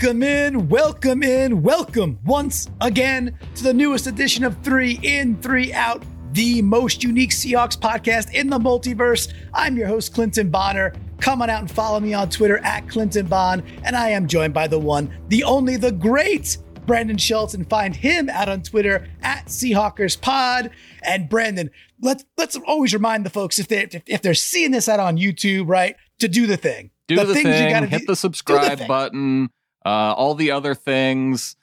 Welcome in, welcome in, welcome once again to the newest edition of Three In, Three Out, the most unique Seahawks podcast in the multiverse. I'm your host, Clinton Bonner. Come on out and follow me on Twitter at Clinton Bond. And I am joined by the one, the only, the great Brandon Schultz. And find him out on Twitter at Seahawkers Pod. And Brandon, let's let's always remind the folks if they if, if they're seeing this out on YouTube, right, to do the thing. Do the, the thing, you gotta hit do, the subscribe the button uh, all the other things.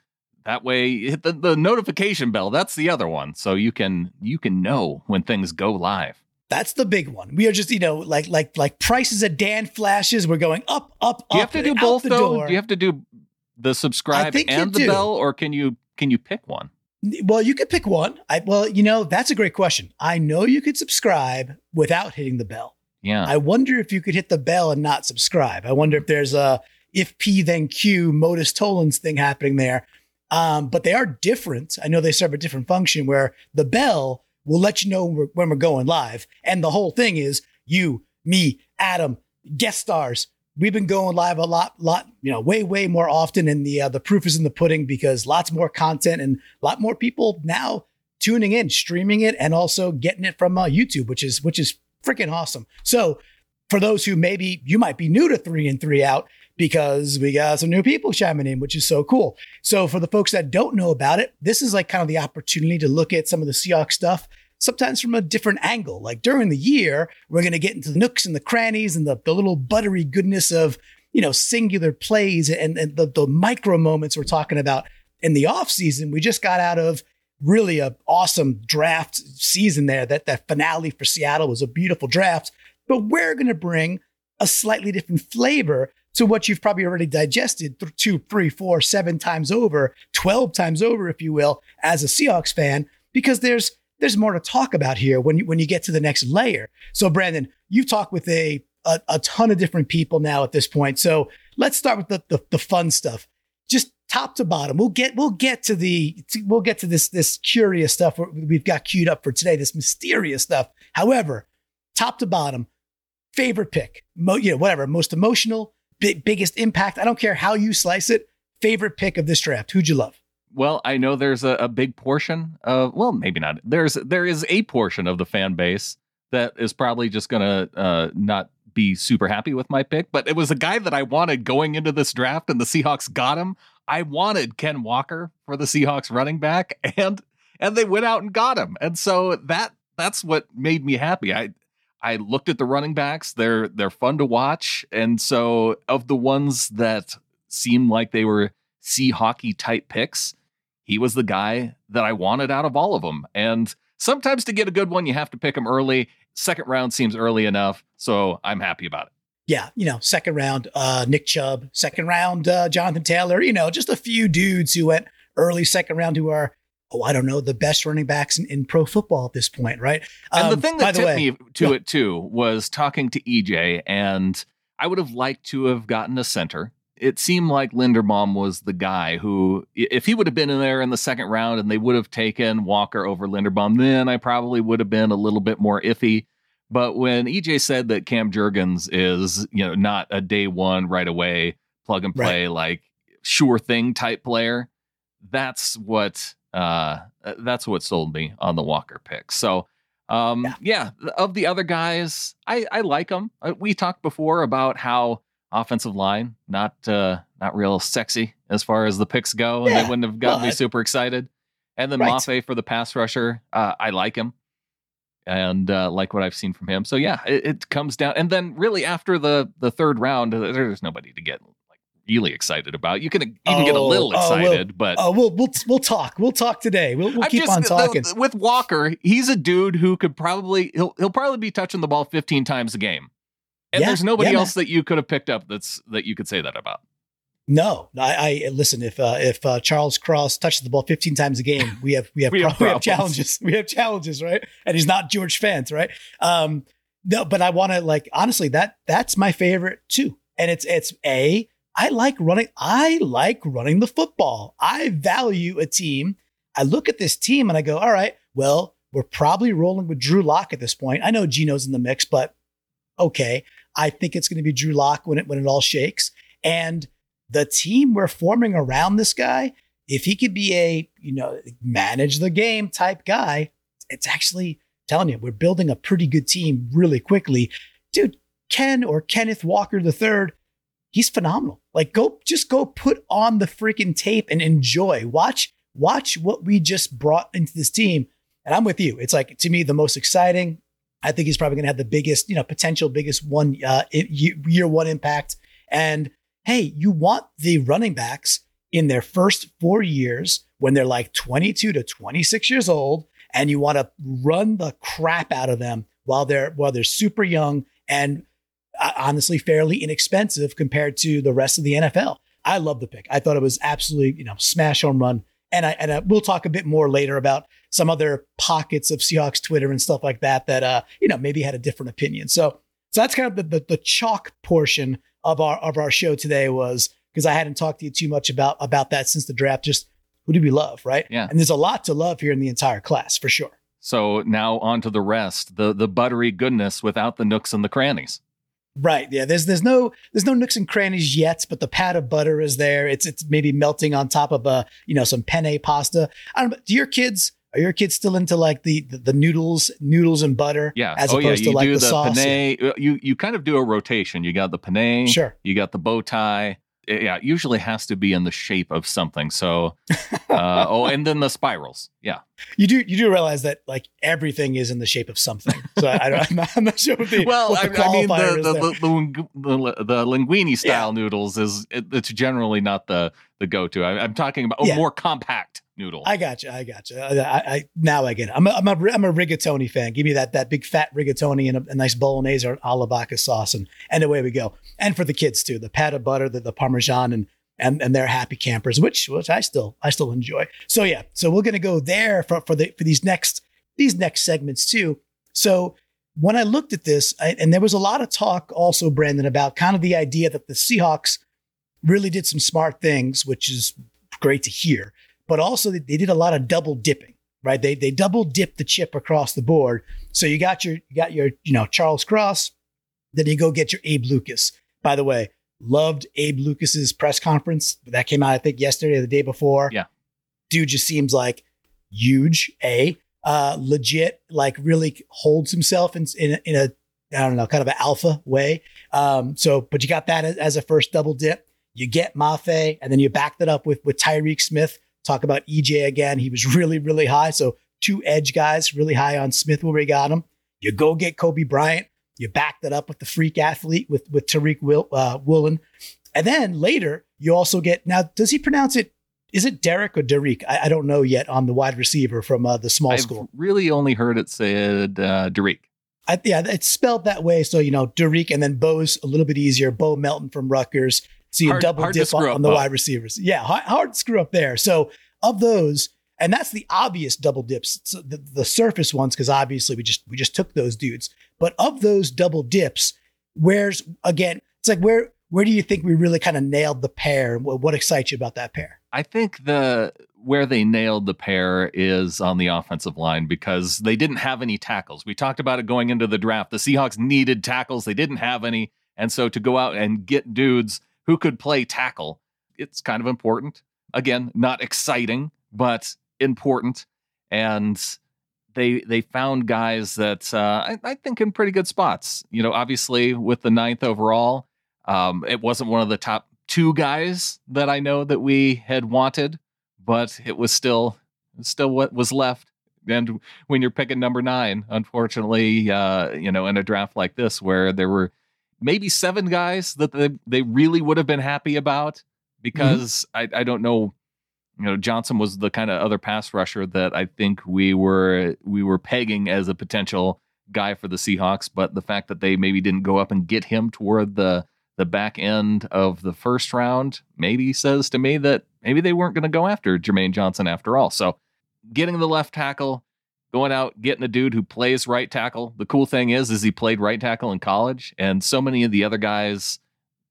That way, hit the, the notification bell. That's the other one, so you can you can know when things go live. That's the big one. We are just, you know, like like like prices of Dan flashes. We're going up, up, up. Do you have to do both though? Door. Do you have to do the subscribe and the do. bell, or can you can you pick one? Well, you could pick one. I well, you know, that's a great question. I know you could subscribe without hitting the bell. Yeah. I wonder if you could hit the bell and not subscribe. I wonder if there's a if P then Q modus tollens thing happening there. Um, but they are different. I know they serve a different function where the bell will let you know when we're, when we're going live. And the whole thing is you, me, Adam, guest stars. We've been going live a lot, lot, you know, way, way more often. And the uh, the proof is in the pudding because lots more content and a lot more people now tuning in, streaming it, and also getting it from uh, YouTube, which is which is freaking awesome. So for those who maybe you might be new to three and three out, because we got some new people chiming in, which is so cool. So for the folks that don't know about it, this is like kind of the opportunity to look at some of the Seahawks stuff sometimes from a different angle. Like during the year, we're going to get into the nooks and the crannies and the, the little buttery goodness of, you know, singular plays and, and the, the micro moments we're talking about in the off season. We just got out of really a awesome draft season there. That that finale for Seattle was a beautiful draft, but we're going to bring a slightly different flavor to what you've probably already digested th- two, three, four, seven times over, 12 times over, if you will, as a Seahawks fan, because there's there's more to talk about here when you, when you get to the next layer. So, Brandon, you've talked with a, a, a ton of different people now at this point. So let's start with the, the, the fun stuff. Just top to bottom. We'll get we'll get to the we'll get to this this curious stuff we've got queued up for today. This mysterious stuff. However, top to bottom, favorite pick, mo, you know, whatever, most emotional, big, biggest impact. I don't care how you slice it. Favorite pick of this draft. Who'd you love? Well, I know there's a, a big portion of well, maybe not. There's there is a portion of the fan base that is probably just gonna uh, not be super happy with my pick. But it was a guy that I wanted going into this draft, and the Seahawks got him. I wanted Ken Walker for the Seahawks running back, and and they went out and got him. And so that that's what made me happy. I I looked at the running backs. They're they're fun to watch, and so of the ones that seemed like they were Seahawky type picks, he was the guy that I wanted out of all of them. And sometimes to get a good one, you have to pick him early. Second round seems early enough, so I'm happy about it. Yeah, you know, second round, uh, Nick Chubb, second round, uh, Jonathan Taylor. You know, just a few dudes who went early second round who are oh, I don't know, the best running backs in, in pro football at this point, right? And um, the thing that tipped way, me to yeah. it too was talking to EJ, and I would have liked to have gotten a center. It seemed like Linderbaum was the guy who, if he would have been in there in the second round and they would have taken Walker over Linderbaum, then I probably would have been a little bit more iffy. But when EJ said that Cam Jurgens is, you know, not a day one right away plug and play right. like sure thing type player, that's what uh, that's what sold me on the Walker pick. So, um, yeah. yeah. of the other guys, I, I like them. Uh, we talked before about how offensive line not uh, not real sexy as far as the picks go, and yeah, they wouldn't have gotten but... me super excited. And then right. Mafe for the pass rusher, uh, I like him and uh, like what I've seen from him. So yeah, it, it, comes down, and then really after the the third round, there's nobody to get really excited about. You can even oh, get a oh, little excited, oh, we'll, but oh, we'll we'll we'll talk. We'll talk today. We'll, we'll keep just, on talking. The, with Walker, he's a dude who could probably he'll he'll probably be touching the ball 15 times a game. And yeah, there's nobody yeah, else man. that you could have picked up that's that you could say that about. No, I, I listen. If uh, if uh, Charles Cross touches the ball 15 times a game, we have we have, we, pro- have we have challenges. We have challenges, right? And he's not George Fant, right? Um, no, but I want to like honestly that that's my favorite too. And it's it's a I like running. I like running the football. I value a team. I look at this team and I go, all right, well, we're probably rolling with Drew Lock at this point. I know Geno's in the mix, but okay. I think it's going to be Drew Lock when it when it all shakes. And the team we're forming around this guy, if he could be a, you know, manage the game type guy, it's actually telling you, we're building a pretty good team really quickly. Dude, Ken or Kenneth Walker III, he's phenomenal. Like go just go put on the freaking tape and enjoy. Watch watch what we just brought into this team. And I'm with you. It's like to me the most exciting. I think he's probably going to have the biggest, you know, potential biggest one uh, year one impact. And hey, you want the running backs in their first four years when they're like 22 to 26 years old, and you want to run the crap out of them while they're while they're super young and honestly fairly inexpensive compared to the rest of the NFL. I love the pick. I thought it was absolutely, you know, smash home run. And I and I, we'll talk a bit more later about some other pockets of Seahawks Twitter and stuff like that that uh, you know, maybe had a different opinion. So so that's kind of the, the, the chalk portion of our of our show today was because I hadn't talked to you too much about about that since the draft. Just who do we love, right? Yeah. And there's a lot to love here in the entire class for sure. So now on to the rest, the the buttery goodness without the nooks and the crannies. Right. Yeah. There's there's no there's no nooks and crannies yet, but the pat of butter is there. It's it's maybe melting on top of a you know some penne pasta. I don't. Do your kids are your kids still into like the the, the noodles noodles and butter? Yeah. As oh, opposed yeah. You to like do the, the, sauce. penne. uh, You you kind of do a rotation. You got the penne. Sure. You got the bow tie. Yeah. It usually has to be in the shape of something. So. Uh, oh, and then the spirals. Yeah. You do you do realize that like everything is in the shape of something. So I, I don't, I'm, not, I'm not sure what the Well, what I, the I mean, the the, the, the, the, the linguine style noodles is it, it's generally not the the go to. I'm talking about a Yeah. more compact noodle. I got you. I got you. I, I, now I get it. I'm a, I'm a I'm a rigatoni fan. Give me that that big fat rigatoni and a, a nice bolognese or vodka sauce, and and away we go. And for the kids too, the pat of butter, the, the parmesan, and and and they're happy campers, which which I still I still enjoy. So yeah, so we're gonna go there for for the for these next these next segments too. So when I looked at this, I, and there was a lot of talk also, Brandon, about kind of the idea that the Seahawks really did some smart things, which is great to hear but also they they did a lot of double dipping, right? They they double dipped the chip across the board. So you got your you got your you know Charles Cross, then you go get your Abe Lucas. By the way, loved Abe Lucas's press conference that came out I think yesterday or the day before. Yeah. dude just seems like huge. A uh, legit, like really holds himself in in a, in a I don't know kind of an alpha way. Um, so but you got that as, as a first double dip. You get Mafe, and then you backed it up with with Tyreke Smith. Talk about EJ again. He was really, really high. So two edge guys really high on Smith where we got him. You go get Coby Bryant. You back that up with the freak athlete with with Tariq Will, uh, Woolen. And then later, you also get now, does he pronounce it? Is it Derek or Derek? I, I don't know yet on the wide receiver from uh, the small I've school. really only heard it said uh, Derek. I, yeah, it's spelled that way. So, you know, Derek and then Bo's a little bit easier. Bo Melton from Rutgers. So you Hard- double hard dip on, on the wide receivers. Yeah, hard, hard to screw up there. So of those, and that's the obvious double dips, so the, the surface ones, because obviously we just we just took those dudes. But of those double dips, where's again, it's like where where do you think we really kind of nailed the pair? What, what excites you about that pair? I think the where they nailed the pair is on the offensive line because they didn't have any tackles. We talked about it going into the draft. The Seahawks needed tackles. They didn't have any. And so to go out and get dudes who could play tackle, it's kind of important. Again, not exciting, but important. And they they found guys that uh, I, I think in pretty good spots. You know, obviously with the ninth overall, um, it wasn't one of the top two guys that I know that we had wanted, but it was still still what was left. And when you're picking number nine, unfortunately, uh, you know, in a draft like this where there were maybe seven guys that they, they really would have been happy about mm-hmm. because I, I don't know you know Johnson was the kind of other pass rusher that I think we were we were pegging as a potential guy for the Seahawks but the fact that they maybe didn't go up and get him toward the the back end of the first round maybe says to me that maybe they weren't going to go after Jermaine Johnson after all. So getting the left tackle going out getting a dude who plays right tackle. The cool thing is is he played right tackle in college and so many of the other guys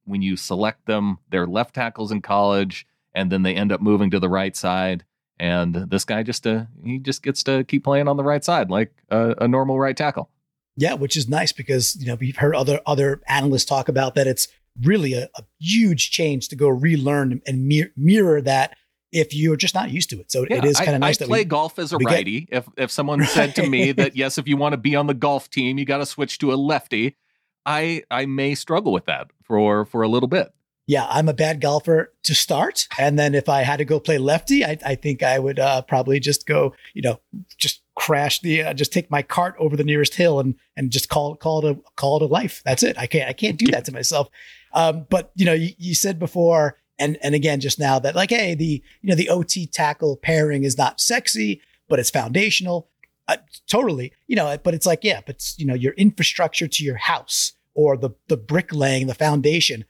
when you select them they're left tackles in college and then they end up moving to the right side and this guy just uh, he just gets to keep playing on the right side like a, a normal right tackle. Yeah, which is nice because you know we've heard other other analysts talk about that it's really a, a huge change to go relearn and mir- mirror that if you're just not used to it. So yeah, it is kind of nice I that play we, golf as a righty. Get, if if someone right. said to me that yes, if you want to be on the golf team, you got to switch to a lefty, I I may struggle with that for for a little bit. Yeah, I'm a bad golfer to start, and then if I had to go play lefty, I, I think I would uh, probably just go, you know, just crash the, uh, just take my cart over the nearest hill and and just call call it a call it a life. That's it. I can't I can't do that to myself. Um, but you know, you, you said before, and and again just now that like, hey, the you know the OT tackle pairing is not sexy, but it's foundational. Uh, totally, you know, but it's like, yeah, but you know, your infrastructure to your house or the the bricklaying, the foundation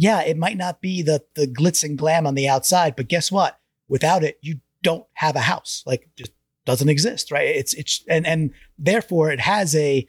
yeah, it might not be the the glitz and glam on the outside, but guess what? Without it, you don't have a house. Like just doesn't exist, right? It's it's and and therefore it has a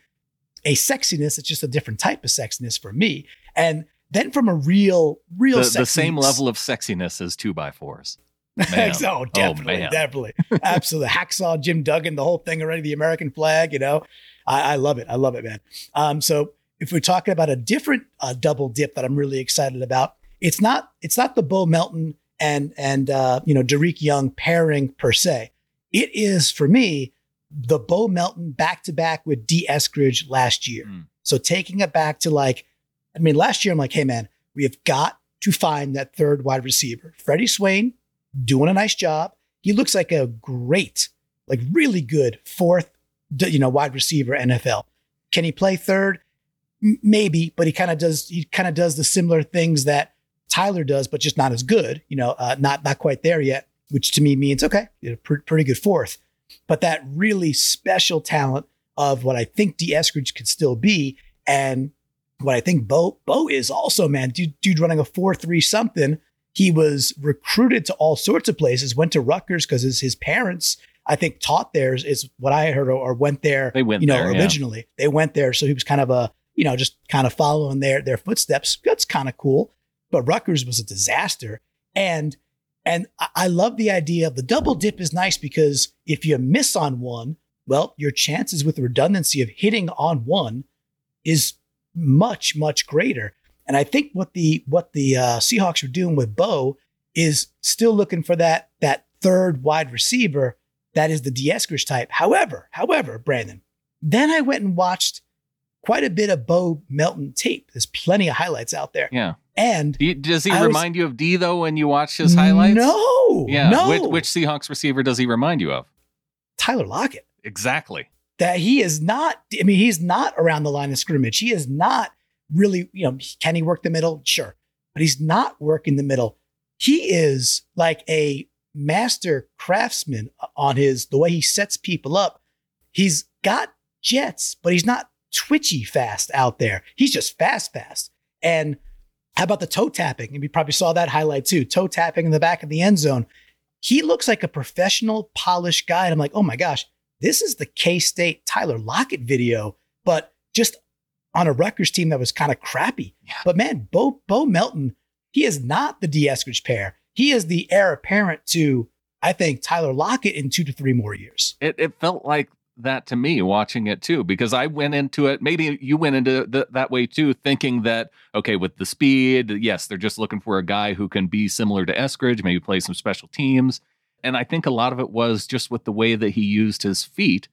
a sexiness. It's just a different type of sexiness for me. And then from a real real the, the same level of sexiness as two by fours. oh, definitely, oh, definitely, absolutely. Hacksaw Jim Duggan, the whole thing already, the American flag. You know, I, I love it. I love it, man. Um, so if we're talking about a different uh, double dip that I'm really excited about, it's not it's not the Bo Melton and and uh, you know Dareke Young pairing per se. It is for me the Bo Melton back to back with Dee Eskridge last year. Mm. So taking it back to like, I mean, last year I'm like, hey man, we have got to find that third wide receiver. Freddie Swain doing a nice job. He looks like a great, like really good fourth, you know, wide receiver NFL. Can he play third? maybe, but he kind of does he kind of does the similar things that Tyler does, but just not as good. You know, uh, not not quite there yet. Which to me means okay, you pr- pretty good fourth. But that really special talent of what I think Dee Eskridge could still be, and what I think Bo Bo is also, man, dude, dude running a four three something. He was recruited to all sorts of places. Went to Rutgers because his his parents I think taught there is what I heard or, went there. They went you know, there, originally. Yeah. They went there. So he was kind of a you know, just kind of following their their footsteps. That's kind of cool. But Rutgers was a disaster. And and I love the idea of the double dip is nice because if you miss on one, well, your chances with redundancy of hitting on one is much, much greater. And I think what the what the uh, Seahawks are doing with Bo is still looking for that that third wide receiver that is the Eskridge type. However, however, Brandon, then I went and watched quite a bit of Bo Melton tape. There's plenty of highlights out there. Yeah. And does he I remind was, you of Dee though when you watch his highlights? No. Yeah. No. Which, which Seahawks receiver does he remind you of? Tyler Lockett. Exactly. That he is not. I mean, he's not around the line of scrimmage. He is not really. You know, can he work the middle? Sure, but he's not working the middle. He is like a master craftsman on his the way he sets people up. He's got jets, but he's not twitchy fast out there. He's just fast, fast. And how about the toe tapping? And we probably saw that highlight too. Toe tapping in the back of the end zone. He looks like a professional, polished guy. And I'm like, oh my gosh, this is the K State Tyler Lockett video, but just on a Rutgers team that was kind of crappy. Yeah. But man, Bo, Bo Melton, he is not the Dee Eskridge pair. He is the heir apparent to, I think, Tyler Lockett in two to three more years. It, it felt like that to me watching it too because I went into it maybe you went into the, that way too thinking that okay with the speed yes they're just looking for a guy who can be similar to Eskridge maybe play some special teams and I think a lot of it was just with the way that he used his feet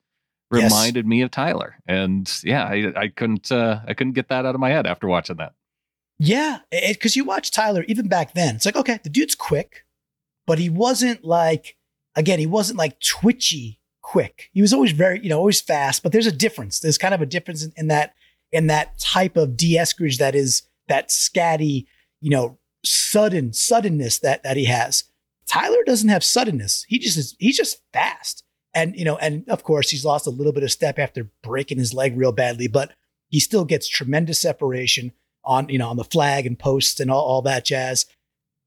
reminded yes. me of Tyler and yeah I, I couldn't uh, I couldn't get that out of my head after watching that yeah because you watch Tyler even back then it's like okay the dude's quick but he wasn't like again he wasn't like twitchy quick. He was always very, you know, always fast, but there's a difference. There's kind of a difference in, in that in that type of Dee Eskridge that is that scatty, you know, sudden suddenness that that he has. Tyler doesn't have suddenness. He just is he's just fast. And you know, and of course he's lost a little bit of step after breaking his leg real badly, but he still gets tremendous separation on, you know, on the flag and posts and all, all that jazz.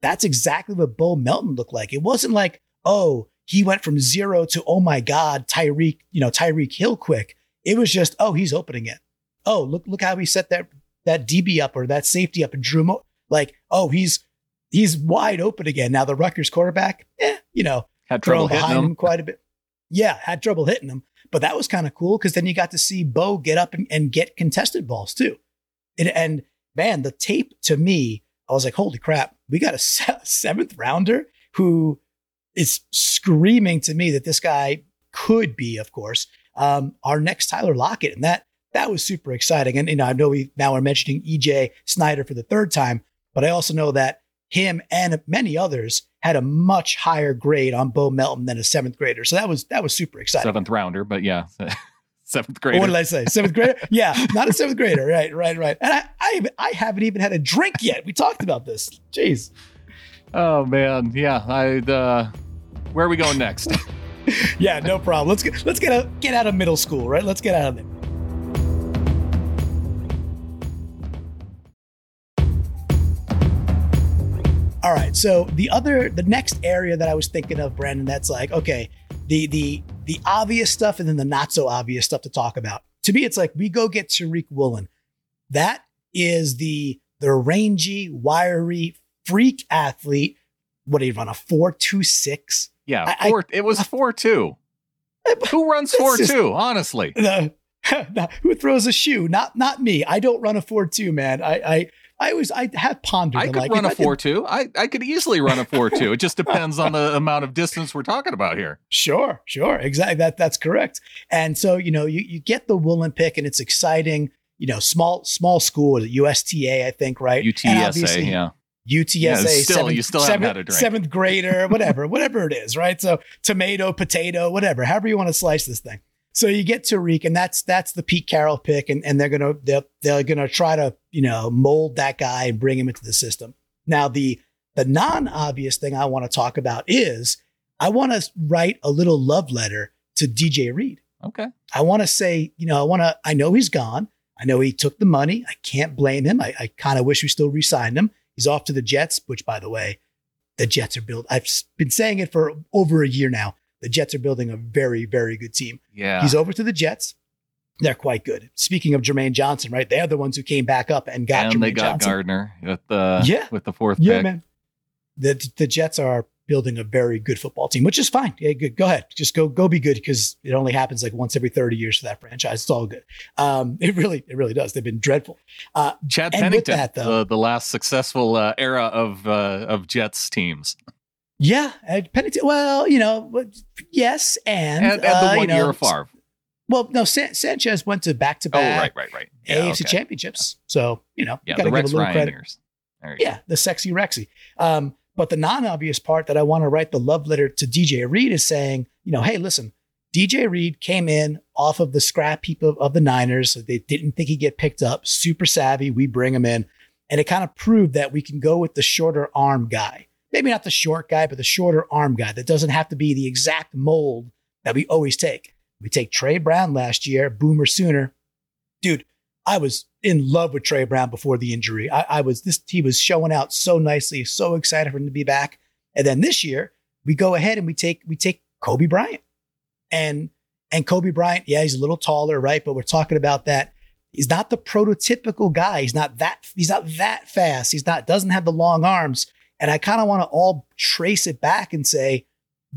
That's exactly what Bo Melton looked like. It wasn't like, oh, he went from zero to, oh my God, Tyreek, you know, Tyreek Hill quick. It was just, oh, he's opening it. Oh, look, look how he set that that DB up or that safety up and drew him. Like, oh, he's he's wide open again. Now the Rutgers quarterback, eh, you know, had trouble hitting him. him quite a bit. Yeah, had trouble hitting him. But that was kind of cool because then you got to see Bo get up and, and get contested balls too. And, and man, the tape to me, I was like, holy crap, we got a seventh rounder who is screaming to me that this guy could be, of course, um, our next Tyler Lockett. And that that was super exciting. And you know, I know we now are mentioning EJ Snyder for the third time, but I also know that him and many others had a much higher grade on Bo Melton than a seventh grader. So that was that was super exciting. Seventh rounder, but yeah. seventh grader. What did I say? Seventh grader? yeah, not a seventh grader. Right, right, right. And I, I, I haven't even had a drink yet. We talked about this. Jeez. Oh man, yeah. I. Uh, where are we going next? yeah, no problem. Let's get let's get out get out of middle school, right? Let's get out of there. All right. So the other, the next area that I was thinking of, Brandon, that's like, okay, the the the obvious stuff and then the not so obvious stuff to talk about. To me, it's like we go get Tariq Woolen. That is the the rangy, wiry freak athlete. What do you run a four two six? Yeah, four, I, it was four two. Who runs four just, two? Honestly, who throws a shoe? Not not me. I don't run a four two, man. I I I always I have pondered. I could like, run a four two. I I could easily run a four two. It just depends on the amount of distance we're talking about here. Sure, sure, exactly. That that's correct. And so you know you you get the Woolen pick, and it's exciting. You know, small small school, USTA, I think, right? UTSA, yeah. UTSA, yeah, still, seventh, you still seventh, haven't had a drink. seventh grader, whatever, whatever it is, right? So tomato, potato, whatever, however you want to slice this thing. So you get Tariq, and that's that's the Pete Carroll pick, and, and they're gonna they're, they're gonna try to you know mold that guy and bring him into the system. Now the the non obvious thing I want to talk about is I want to write a little love letter to DJ Reed. Okay. I want to say you know I want to I know he's gone. I know he took the money. I can't blame him. I, I kind of wish we still re-signed him. He's off to the Jets, which by the way, the Jets are built. I've been saying it for over a year now the Jets are building a very, very good team. Yeah. He's over to the Jets. They're quite good. Speaking of Jermaine Johnson, right? They're the ones who came back up and got and Jermaine they got Johnson. Gardner with the yeah. with the fourth yeah, pick. man. The the Jets are building a very good football team, which is fine. Yeah, good. Go ahead. Just go go be good because it only happens like once every 30 years for that franchise. It's all good. Um, it really, it really does. They've been dreadful. Uh, Chad Pennington, that, though, the, the last successful uh, era of uh, of Jets teams. Yeah, Pennington. Well, you know, yes, and and, and the uh, one you know, year of Favre. Well, no, San- Sanchez went to back to back. Oh, right, right, right. Yeah, AFC okay. championships. So you know, yeah, you got to give a little credit. Yeah, go. the sexy Rexy. Um, but the non-obvious part that I want to write the love letter to DJ Reed is saying, you know, hey, listen, DJ Reed came in off of the scrap heap of, of the Niners. They didn't think he'd get picked up. Super savvy. We bring him in, and it kind of proved that we can go with the shorter arm guy maybe not the short guy, but the shorter arm guy that doesn't have to be the exact mold that we always take. We take Tre Brown last year, Boomer Sooner. Dude, I was in love with Tre Brown before the injury. I, I, was this he was showing out so nicely, so excited for him to be back. And then this year, we go ahead and we take we take Coby Bryant. And and Coby Bryant, yeah, he's a little taller, right? But we're talking about that. He's not the prototypical guy. He's not that he's not that fast. He's not doesn't have the long arms. And I kind of want to all trace it back and say,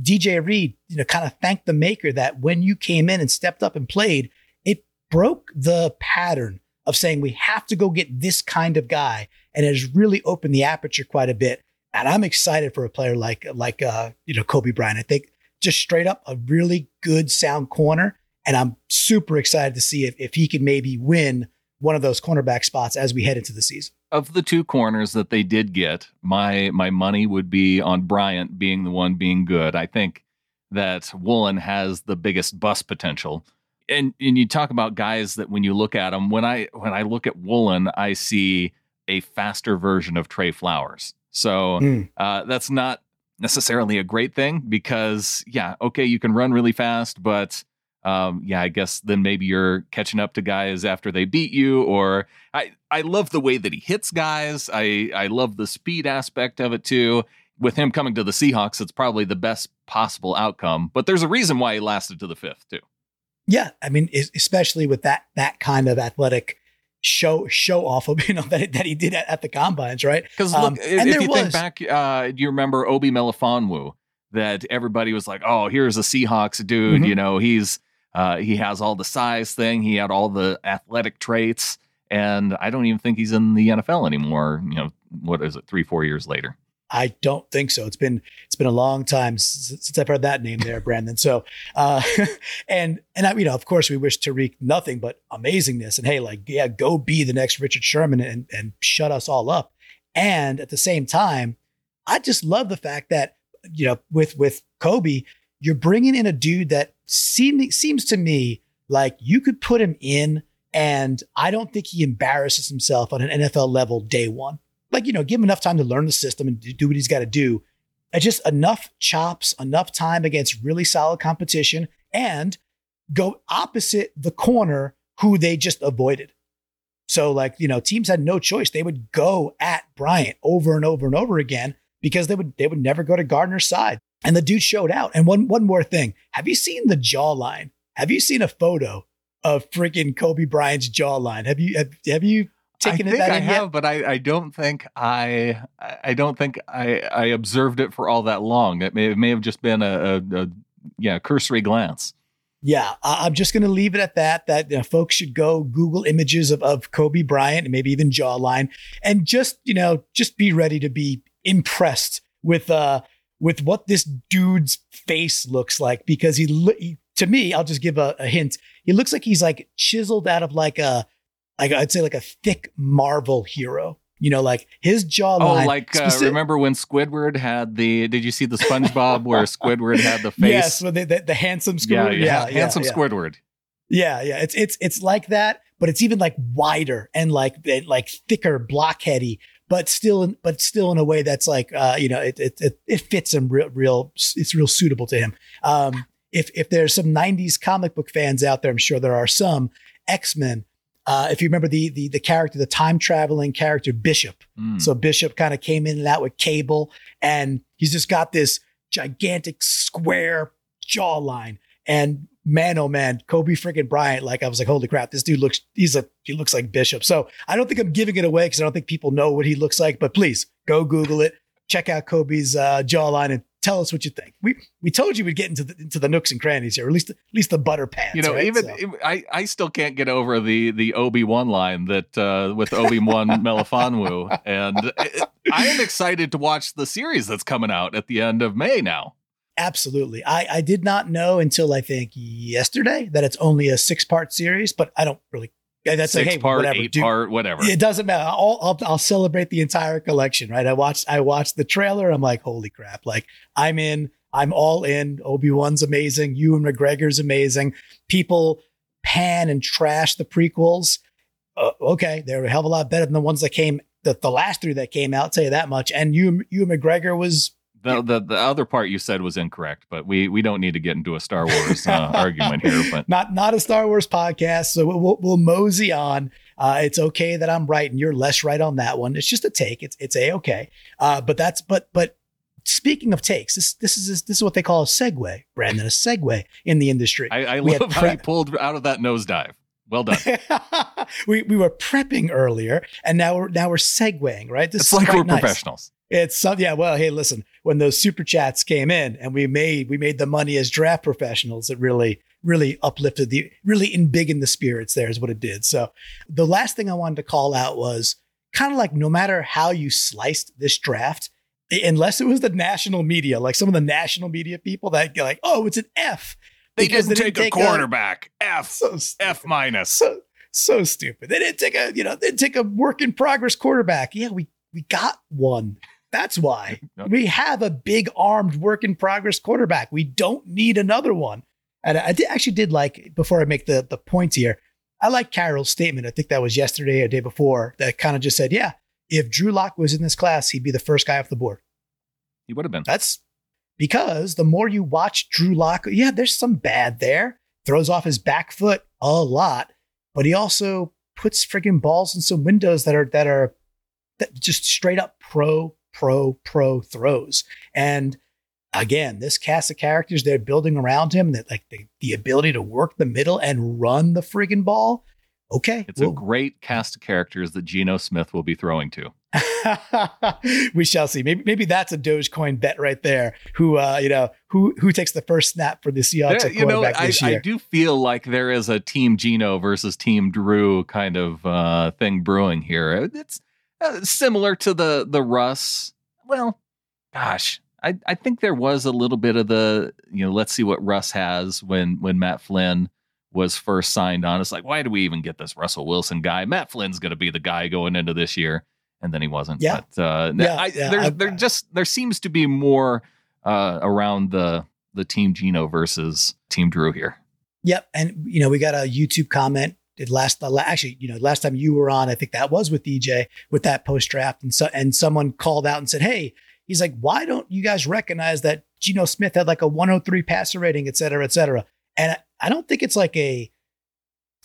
DJ Reed, you know, kind of thank the maker that when you came in and stepped up and played, it broke the pattern of saying we have to go get this kind of guy. And it has really opened the aperture quite a bit. And I'm excited for a player like like uh, you know, Coby Bryant. I think just straight up a really good sound corner. And I'm super excited to see if, if he can maybe win one of those cornerback spots as we head into the season of the two corners that they did get, my my money would be on Bryant being the one being good. I think that Woolen has the biggest bust potential. And and you talk about guys that when you look at them, when I when I look at Woolen, I see a faster version of Tre Flowers. So mm. uh, that's not necessarily a great thing because yeah, okay, you can run really fast, but um, yeah, I guess then maybe you're catching up to guys after they beat you. Or I, I love the way that he hits guys. I, I love the speed aspect of it too. With him coming to the Seahawks, it's probably the best possible outcome. But there's a reason why he lasted to the fifth too. Yeah, I mean, especially with that that kind of athletic show show off of you know that that he did at, at the combines, right? Because look, um, if, if you was, think back, uh, do you remember Obi Melifonwu? That everybody was like, "Oh, here's a Seahawks dude." Mm-hmm. You know, he's uh, he has all the size thing. He had all the athletic traits. and I don't even think he's in the NFL anymore. You know, what is it, three, four years later? I don't think so. It's been it's been a long time since I've heard that name there, Brandon. So, uh, and and I, you know, of course, we wish Tariq nothing but amazingness. And hey, like, yeah, go be the next Richard Sherman and and shut us all up. And at the same time, I just love the fact that you know, with with Coby, you're bringing in a dude that seem, seems to me like you could put him in, and I don't think he embarrasses himself on an NFL level day one like, you know, give him enough time to learn the system and do what he's got to do. Uh, just enough chops, enough time against really solid competition, and go opposite the corner who they just avoided. So, like, you know, teams had no choice. They would go at Bryant over and over and over again because they would they would never go to Gardner's side. And the dude showed out. And one one more thing. Have you seen the jawline? Have you seen a photo of freaking Coby Bryant's jawline? Have you have, have you taken I think I have, yet? but I, I don't think I I don't think I, I observed it for all that long. It may, it may have just been a, a, a yeah cursory glance. Yeah, I'm just going to leave it at that. That you know, folks should go Google images of, of Coby Bryant and maybe even jawline, and just you know just be ready to be impressed with uh with what this dude's face looks like because he, he to me I'll just give a, a hint. He looks like he's like chiseled out of like a like I'd say like a thick Marvel hero. You know, like his jawline. Oh, like uh, remember when Squidward had the? Did you see the SpongeBob where Squidward had the face? Yes, the, the, the handsome Squidward. Yeah, yeah, yeah handsome yeah. Squidward. Yeah, yeah. It's it's it's like that, but it's even like wider and like like thicker, blockheady, but still, in, but still in a way that's like, uh, you know, it it it, it fits him real, real. It's real suitable to him. Um, if if there's some '90s comic book fans out there, I'm sure there are some X Men uh, if you remember the the the character, the time traveling character Bishop. Mm. So Bishop kind of came in and out with Cable, and he's just got this gigantic square jawline. And man, oh man, Coby freaking Bryant. Like I was like, holy crap, this dude looks he's a he looks like Bishop. So I don't think I'm giving it away because I don't think people know what he looks like. But please go Google it, check out Coby's uh, jawline, and tell us what you think. We we told you we'd get into the into the nooks and crannies here, at least at least the butter pants. You know, right? even so. I I still can't get over the the Obi Wan line that uh, with Obi Wan Melifonwu, and it, I am excited to watch the series that's coming out at the end of May now. Absolutely, I I did not know until I think yesterday that it's only a six part series, but I don't really that's six like, hey, part, whatever, eight dude, part, whatever. It doesn't matter. I'll, I'll, I'll celebrate the entire collection, right? I watched I watched the trailer. I'm like, holy crap! Like I'm in. I'm all in. Obi Wan's amazing. Ewan McGregor's amazing. People pan and trash the prequels. Uh, okay, they're a hell of a lot better than the ones that came. The, the last three that came out, I'll tell you that much. And Ewan, Ewan McGregor was the, the the other part you said was incorrect, but we we don't need to get into a Star Wars uh, argument here. But not not a Star Wars podcast, so we'll, we'll mosey on. Uh, it's okay that I'm right and you're less right on that one. It's just a take. It's it's a okay. Uh, but that's but but speaking of takes, this this is this is what they call a segue, Brandon, a segue in the industry. I, I love how you pulled out of that nosedive. Well done. we we were prepping earlier, and now we're now we're segueing. Right? This it's like we're nice. professionals. It's some yeah. Well, hey, listen. When those super chats came in, and we made we made the money as draft professionals, it really really uplifted the really embiggened the spirits. There is what it did. So the last thing I wanted to call out was kind of like no matter how you sliced this draft, unless it was the national media, like some of the national media people that get like, oh, it's an F. They didn't, they didn't take, take, a quarterback. A, F. So F minus. So, so stupid. They didn't take a, you know, they didn't take a work in progress quarterback. Yeah, we we got one. That's why we have a big armed work in progress quarterback. We don't need another one. And I did, actually did like before I make the the points here. I like Carroll's statement. I think that was yesterday or day before that kind of just said, yeah, if Drew Lock was in this class, he'd be the first guy off the board. He would have been. That's because the more you watch Drew Lock, yeah, there's some bad there. Throws off his back foot a lot, but he also puts friggin' balls in some windows that are that are that just straight up pro pro, pro throws. And again, this cast of characters they're building around him that like the, the ability to work the middle and run the friggin' ball. Okay. It's well, a great cast of characters that Geno Smith will be throwing to. we shall see. Maybe maybe that's a Dogecoin bet right there. Who uh, you know who who takes the first snap for the Seahawks? There, you know, I, I, do feel like there is a Team Geno versus Team Drew kind of uh, thing brewing here. It's uh, similar to the the Russ. Well, gosh, I I think there was a little bit of the you know let's see what Russ has when when Matt Flynn was first signed on. It's like why do we even get this Russell Wilson guy? Matt Flynn's going to be the guy going into this year, and then he wasn't. Yeah, but, uh, yeah, I, yeah there there just there seems to be more uh, around the the Team Geno versus Team Drew here. Yep, and you know we got a YouTube comment it last actually you know last time you were on i think that was with dj with that post draft and so and someone called out and said hey he's like why don't you guys recognize that Geno Smith had like a 103 passer rating et cetera et cetera and I, don't think it's like a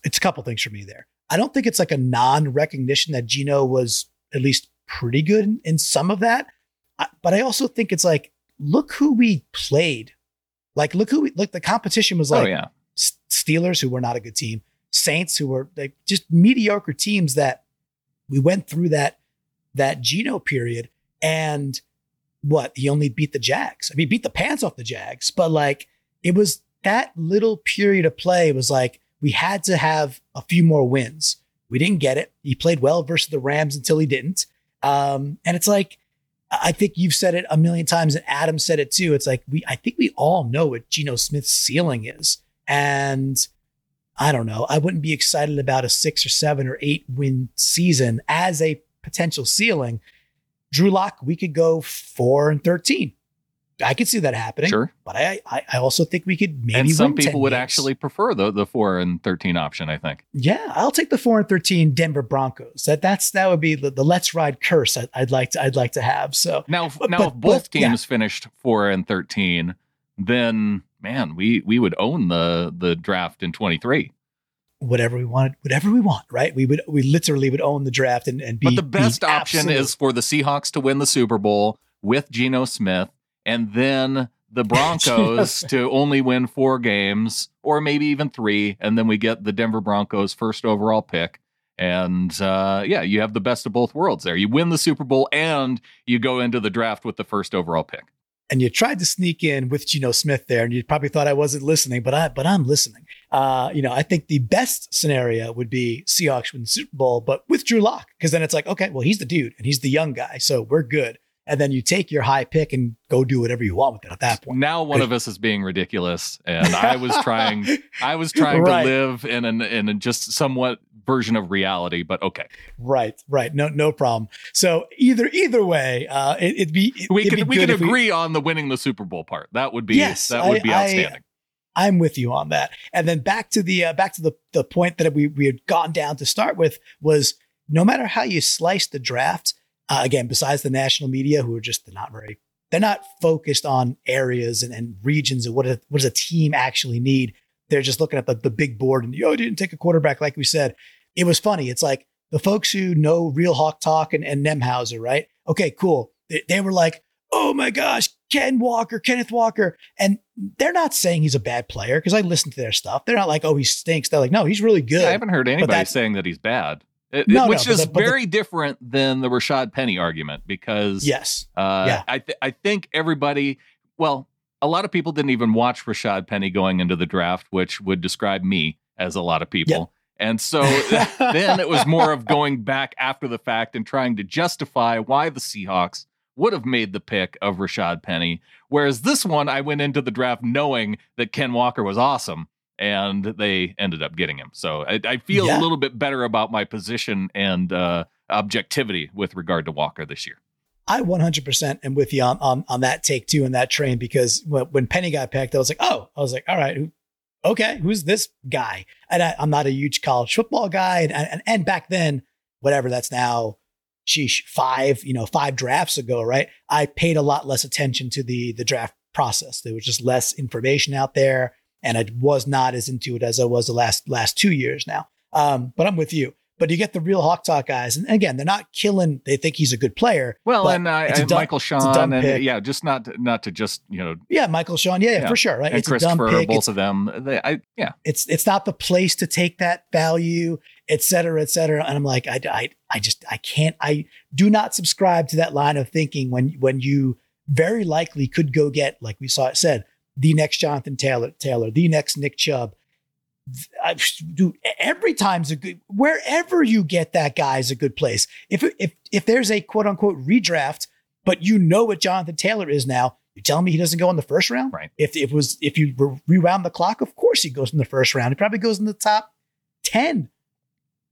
it's a couple things for me there i don't think it's like a non-recognition that Geno was at least pretty good in, in some of that I, but i also think it's like look who we played like look who we look the competition was oh, like oh, yeah. Steelers, who were not a good team, Saints, who were like just mediocre teams that we went through that that Geno period, and what he only beat the Jags. I mean, beat the pants off the Jags, but like it was that little period of play was like we had to have a few more wins. We didn't get it. He played well versus the Rams until he didn't. Um, and it's like I think you've said it a million times, and Adam said it too. It's like we I think we all know what Geno Smith's ceiling is, and I don't know. I wouldn't be excited about a six or seven or eight win season as a potential ceiling. Drew Lock, we could go four and 13. I could see that happening. Sure. But I, I, I also think we could maybe. And some people would games. actually prefer the, the four and 13 option, I think. Yeah. I'll take the four and 13 Denver Broncos. That that's, that would be the, the let's ride curse I, would like to, I'd like to have. So now, now but, if both but, teams yeah. finished four and 13, then man, we we would own the the draft in 23. Whatever we wanted, whatever we want, right? We would we literally would own the draft and, and be. But the best option absolute. is for the Seahawks to win the Super Bowl with Geno Smith, and then the Broncos to only win four games, or maybe even three, and then we get the Denver Broncos first overall pick. And uh, yeah, you have the best of both worlds there. You win the Super Bowl and you go into the draft with the first overall pick and you tried to sneak in with Geno Smith there, and you probably thought I wasn't listening, but I but I'm listening. Uh, you know, I think the best scenario would be Seahawks win the Super Bowl, but with Drew Lock, because then it's like, okay, well, he's the dude and he's the young guy, so we're good. And then you take your high pick and go do whatever you want with it at that point. Now one of us is being ridiculous, and I was trying, I was trying right. to live in an in a just somewhat version of reality, but okay. Right, right. No, no problem. So either either way, uh, it, would be it, we could we could agree we, on the winning the Super Bowl part. That would be yes, that would I, be outstanding. I, I'm with you on that. And then back to the uh, back to the the point that we we had gone down to start with was no matter how you slice the draft, uh, again, besides the national media who are just not very they're not focused on areas and, and regions and what, a, what does a team actually need. They're just looking at the, the big board and, yo, didn't take a quarterback, like we said it was funny. It's like the folks who know Real Hawk Talk and, and Nemhauser, right? Okay, cool. They, they were like, oh my gosh, Ken Walker, Kenneth Walker. And they're not saying he's a bad player because I listen to their stuff. They're not like, oh, he stinks. They're like, no, he's really good. Yeah, I haven't heard anybody saying that he's bad. It, no, which no, is the, very the, different than the Rashad Penny argument because yes, uh, yeah. I th- I think everybody, well, a lot of people didn't even watch Rashad Penny going into the draft, which would describe me as a lot of people. And so then it was more of going back after the fact and trying to justify why the Seahawks would have made the pick of Rashad Penny. Whereas this one, I went into the draft knowing that Ken Walker was awesome and they ended up getting him. So I, I feel yeah. a little bit better about my position and uh, objectivity with regard to Walker this year. I 100% am with you on, on, on that take too, and that train, because when, when Penny got picked, I was like, oh, I was like, all right, who, okay, who's this guy? And I, am not a huge college football guy. And, and, and back then, whatever that's now, sheesh, five, you know, five drafts ago, right? I paid a lot less attention to the, the draft process. There was just less information out there. And I was not as into it as I was the last, last two years now. Um, but I'm with you. but you get the real Hawk Talk guys, and again, they're not killing. They think he's a good player. Well, and, uh, and dumb, Michael Sean, and pick. yeah, just not to, not to just you know. Yeah, Michael Sean, yeah, yeah, for sure, right? And it's Christopher, a dumb pick. both it's, of them. They, I, yeah, it's it's not the place to take that value, et cetera, et cetera. And I'm like, I, I, I just, I can't. I do not subscribe to that line of thinking when when you very likely could go get, like we saw it said, the next Jonathan Taylor, Taylor, the next Nick Chubb I, dude, every time's a good. Wherever you get that guy is a good place. If if if there's a quote unquote redraft, but you know what Jonathan Taylor is now, you telling me he doesn't go in the first round? Right. If if it was if you rewound the clock, of course he goes in the first round. He probably goes in the top ten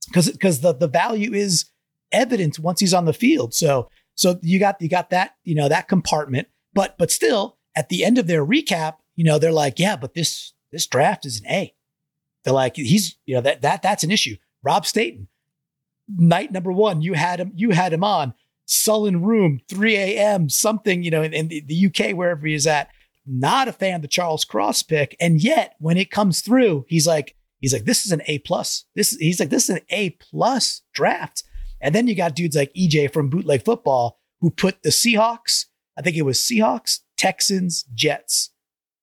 because because the the value is evident once he's on the field. So so you got you got that you know that compartment, but but still at the end of their recap, you know they're like, yeah, but this this draft is an A. They're like, he's, you know, that that that's an issue. Rob Staton, night number one, you had him, you had him on. Sullen Room, 3 a.m., something, you know, in, in the, the UK, wherever he is at. Not a fan of the Charles Cross pick. And yet when it comes through, he's like, he's like, this is an A plus. This he's like, this is an A plus draft. And then you got dudes like EJ from bootleg football who put the Seahawks, I think it was Seahawks, Texans, Jets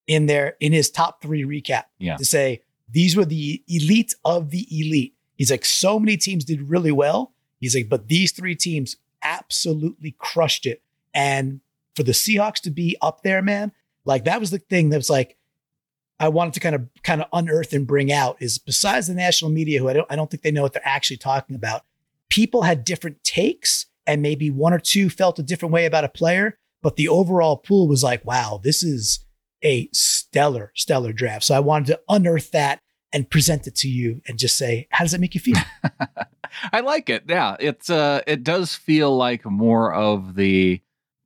in there in his top three recap yeah. to say these were the elite of the elite. He's like, so many teams did really well. He's like, but these three teams absolutely crushed it. And for the Seahawks to be up there, man, like that was the thing that was like, I wanted to kind of kind of unearth and bring out is besides the national media, who I don't I don't think they know what they're actually talking about. People had different takes, and maybe one or two felt a different way about a player, but the overall pool was like, wow, this is a stellar, stellar draft. So I wanted to unearth that and present it to you and just say, how does that make you feel? I like it. Yeah. It's uh it does feel like more of the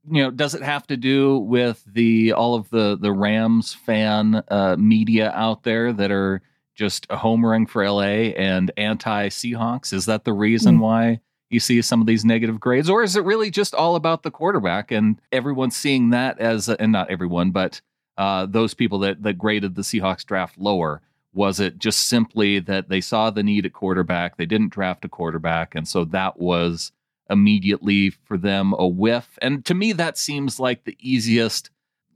you know, does it have to do with the all of the the Rams fan uh media out there that are just homering for LA and anti Seahawks? Is that the reason mm. why you see some of these negative grades or is it really just all about the quarterback and everyone seeing that as and not everyone but uh, those people that that graded the Seahawks draft lower? Was it just simply that they saw the need at quarterback, they didn't draft a quarterback, and so that was immediately for them a whiff? And to me, that seems like the easiest,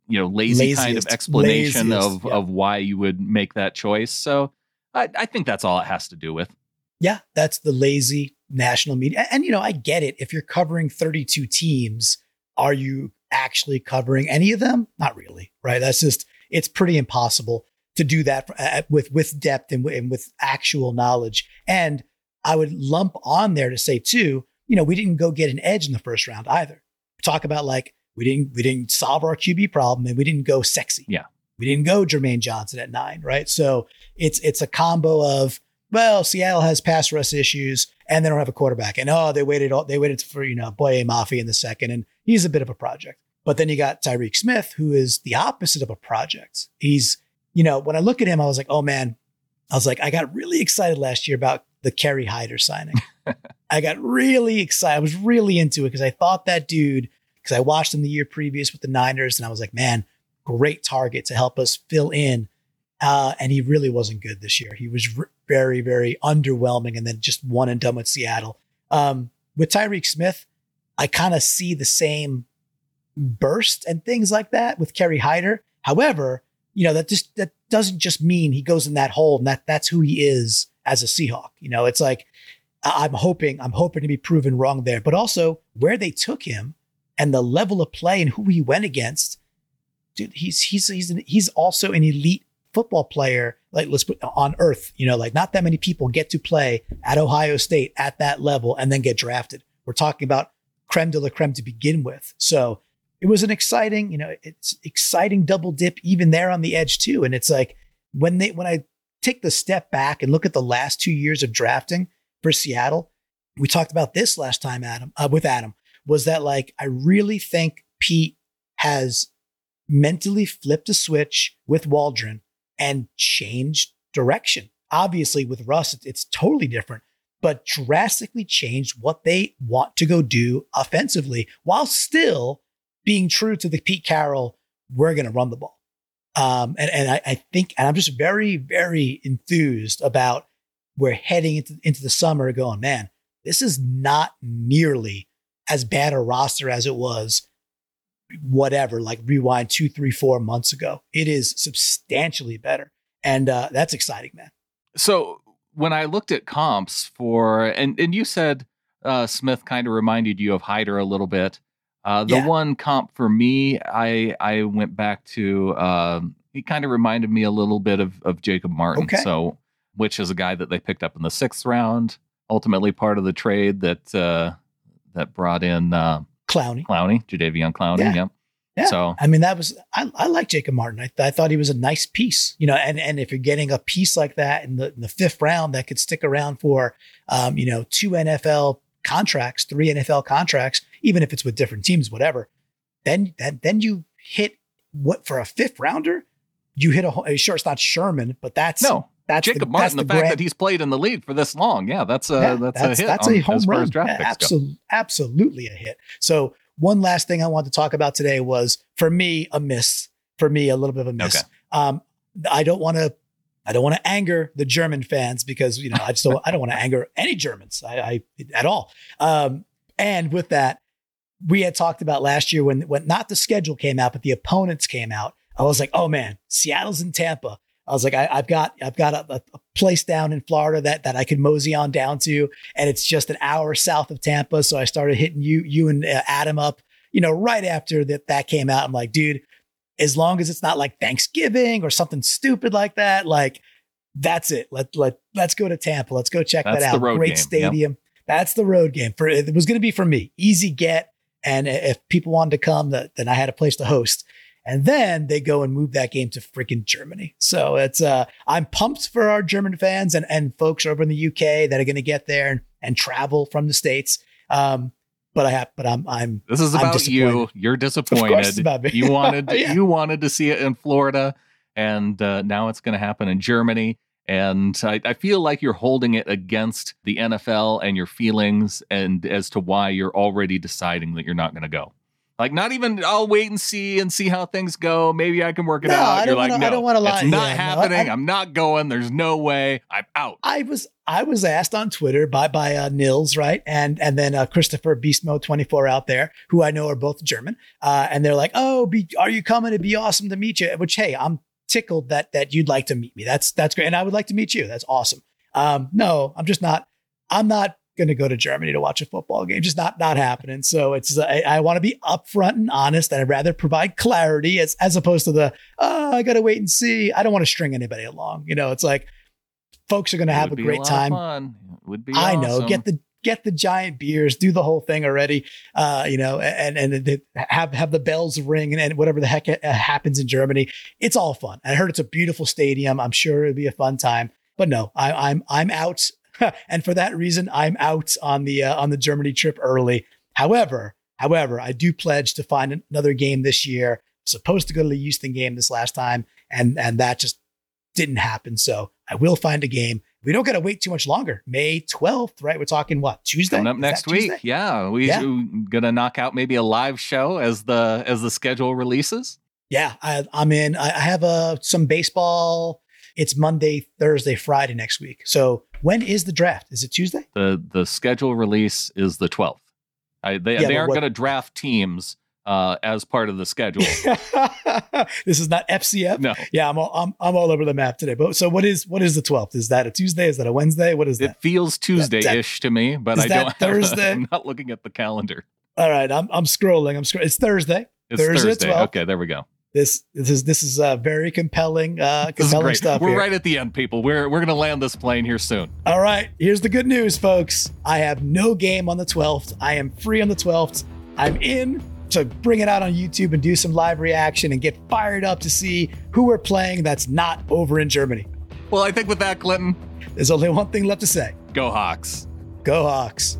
you know, lazy laziest, kind of explanation laziest, of yeah. of why you would make that choice. So I, I think that's all it has to do with. Yeah, that's the lazy national media. And, you know, I get it. If you're covering 32 teams, are you actually covering any of them? Not really, right? That's just it's pretty impossible to do that uh, with with depth and, and with actual knowledge. And I would lump on there to say too, you know, we didn't go get an edge in the first round either. Talk about like we didn't we didn't solve our QB problem and we didn't go sexy. Yeah. We didn't go Jermaine Johnson at nine, right? So it's it's a combo of well, Seattle has pass rush issues and they don't have a quarterback. And oh, they waited all, they waited for, you know, Boye Mafe in the second, and he's a bit of a project. But then you got Tyreke Smith, who is the opposite of a project. He's, you know, when I look at him, I was like, oh man, I was like, I got really excited last year about the Kerry Hyder signing. I got really excited. I was really into it because I thought that dude, because I watched him the year previous with the Niners, and I was like, man, great target to help us fill in uh, and he really wasn't good this year. He was r- very, very underwhelming and then just one and done with Seattle. Um, with Tyreke Smith, I kind of see the same burst and things like that with Kerry Hyder. However, you know, that just that doesn't just mean he goes in that hole and that that's who he is as a Seahawk. You know, it's like I'm hoping, I'm hoping to be proven wrong there. But also where they took him and the level of play and who he went against, dude, he's he's he's an, he's also an elite football player, like let's put on earth, you know, like not that many people get to play at Ohio State at that level and then get drafted. We're talking about creme de la creme to begin with. So it was an exciting, you know, it's exciting double dip even there on the edge too. And it's like when they, when I take the step back and look at the last two years of drafting for Seattle, we talked about this last time, Adam, uh, with Adam, was that like, I really think Pete has mentally flipped a switch with Waldron and changed direction. Obviously, with Russ, it's totally different, but drastically changed what they want to go do offensively while still being true to the Pete Carroll, we're going to run the ball. Um, and and I, I think, and I'm just very, very enthused about we're heading into, into the summer going, man, this is not nearly as bad a roster as it was whatever, like rewind two, three, four months ago. It is substantially better. And uh, that's exciting, man. So when I looked at comps for, and, and you said uh, Smith kind of reminded you of Hyder a little bit. Uh, the yeah. one comp for me, I I went back to. Uh, he kind of reminded me a little bit of of Jacob Martin. Okay. So, which is a guy that they picked up in the sixth round, ultimately part of the trade that uh, that brought in uh, Clowney, Clowney, Jadeveon Clowney. Yeah. yeah. Yeah. So I mean, that was I, I like Jacob Martin. I, I thought he was a nice piece, you know. And and if you're getting a piece like that in the in the fifth round that could stick around for, um, you know, two NFL contracts, three NFL contracts, even if it's with different teams, whatever, then then, then you hit what for a fifth rounder, you hit a sure it's not Sherman, but that's no. That's Jacob the, Martin, the, the fact grand, that he's played in the league for this long, yeah, that's a yeah, that's, that's, a hit. That's on, a home run. Absolutely, absolutely a hit. So one last thing I want to talk about today was for me a miss. For me, a little bit of a miss. Okay. Um, I don't want to I don't want to anger the German fans because you know I just don't I don't want to anger any Germans I, I at all. Um, and with that, we had talked about last year when when not the schedule came out but the opponents came out. I was like, oh man, Seattle's in Tampa. I was like, I, have got I've got a, a, place down in Florida that that I could mosey on down to, and it's just an hour south of Tampa. So I started hitting you you and uh, Adam up, you know, right after that that came out. I'm like, dude, as long as it's not like Thanksgiving or something stupid like that, like that's it. Let let let's go to Tampa. Let's go check that's that out. Great game. stadium. Yep. That's the road game. For it was going to be for me, easy get. And if people wanted to come, then I had a place to host. And then they go and move that game to freaking Germany. So it's uh I'm pumped for our German fans and and folks over in the UK that are going to get there and, and travel from the states. Um, but I have, but I'm, I'm. This is about you. You're disappointed. you wanted, yeah. you wanted to see it in Florida, and uh, now it's going to happen in Germany. And I, I, feel like you're holding it against the NFL and your feelings, and as to why you're already deciding that you're not going to go. Like, not even I'll wait and see and see how things go. Maybe I can work it no, out. You're like, wanna, no, I don't want to lie. It's not yeah, happening. No, I, am not going. There's no way. I'm out. I was I was asked on Twitter by by uh, Nils, right, and and then uh, Christopher Beastmo 24 out there, who I know are both German, uh, and they're like, oh, be, are you coming? It'd be awesome to meet you. Which hey, I'm tickled that that you'd like to meet me. That's that's great, and I would like to meet you. That's awesome. Um, no, I'm just not. I'm not going to go to Germany to watch a football game. Just not not happening. So it's I, I want to be upfront and honest, and I'd rather provide clarity as as opposed to the oh I got to wait and see. I don't want to string anybody along. You know, it's like folks are going to have a great a time. Would be. I awesome. know. Get the get the giant beers, do the whole thing already. Uh, you know, and and have have the bells ring and, and whatever the heck uh, happens in Germany. It's all fun. I heard it's a beautiful stadium. I'm sure it'll be a fun time. But no, I, I'm I'm out and for that reason, I'm out on the uh, on the Germany trip early. However, however, I do pledge to find another game this year. supposed to go to the Houston game this last time, and and that just didn't happen. So I will find a game. We don't got to wait too much longer. May 12th, right? We're talking what Tuesday? Coming up Is next week. Yeah, we yeah. gonna knock out maybe a live show as the as the schedule releases. Yeah, I, am in. I have uh, some baseball it's Monday, Thursday, Friday next week. So when is the draft? Is it Tuesday? The the schedule release is the 12th. I, they yeah, they aren't going to draft teams uh, as part of the schedule. this is not FCF. No. Yeah, I'm all, I'm I'm all over the map today. But so what is what is the 12th? Is that a Tuesday? Is that a Wednesday? What is that? It feels Tuesday-ish to me, but I don't Thursday. I'm not looking at the calendar. All right, I'm I'm scrolling. I'm scrolling. It's Thursday. It's Thursday. Thursday. Okay, there we go. This this is this is uh, very compelling uh, compelling stuff. We're here. right at the end, people. We're we're gonna land this plane here soon. All right, here's the good news, folks. I have no game on the 12th. I am free on the 12th. I'm in to bring it out on YouTube and do some live reaction and get fired up to see who we're playing that's not over in Germany. Well, I think with that, Clinton, there's only one thing left to say. Go Hawks. Go Hawks.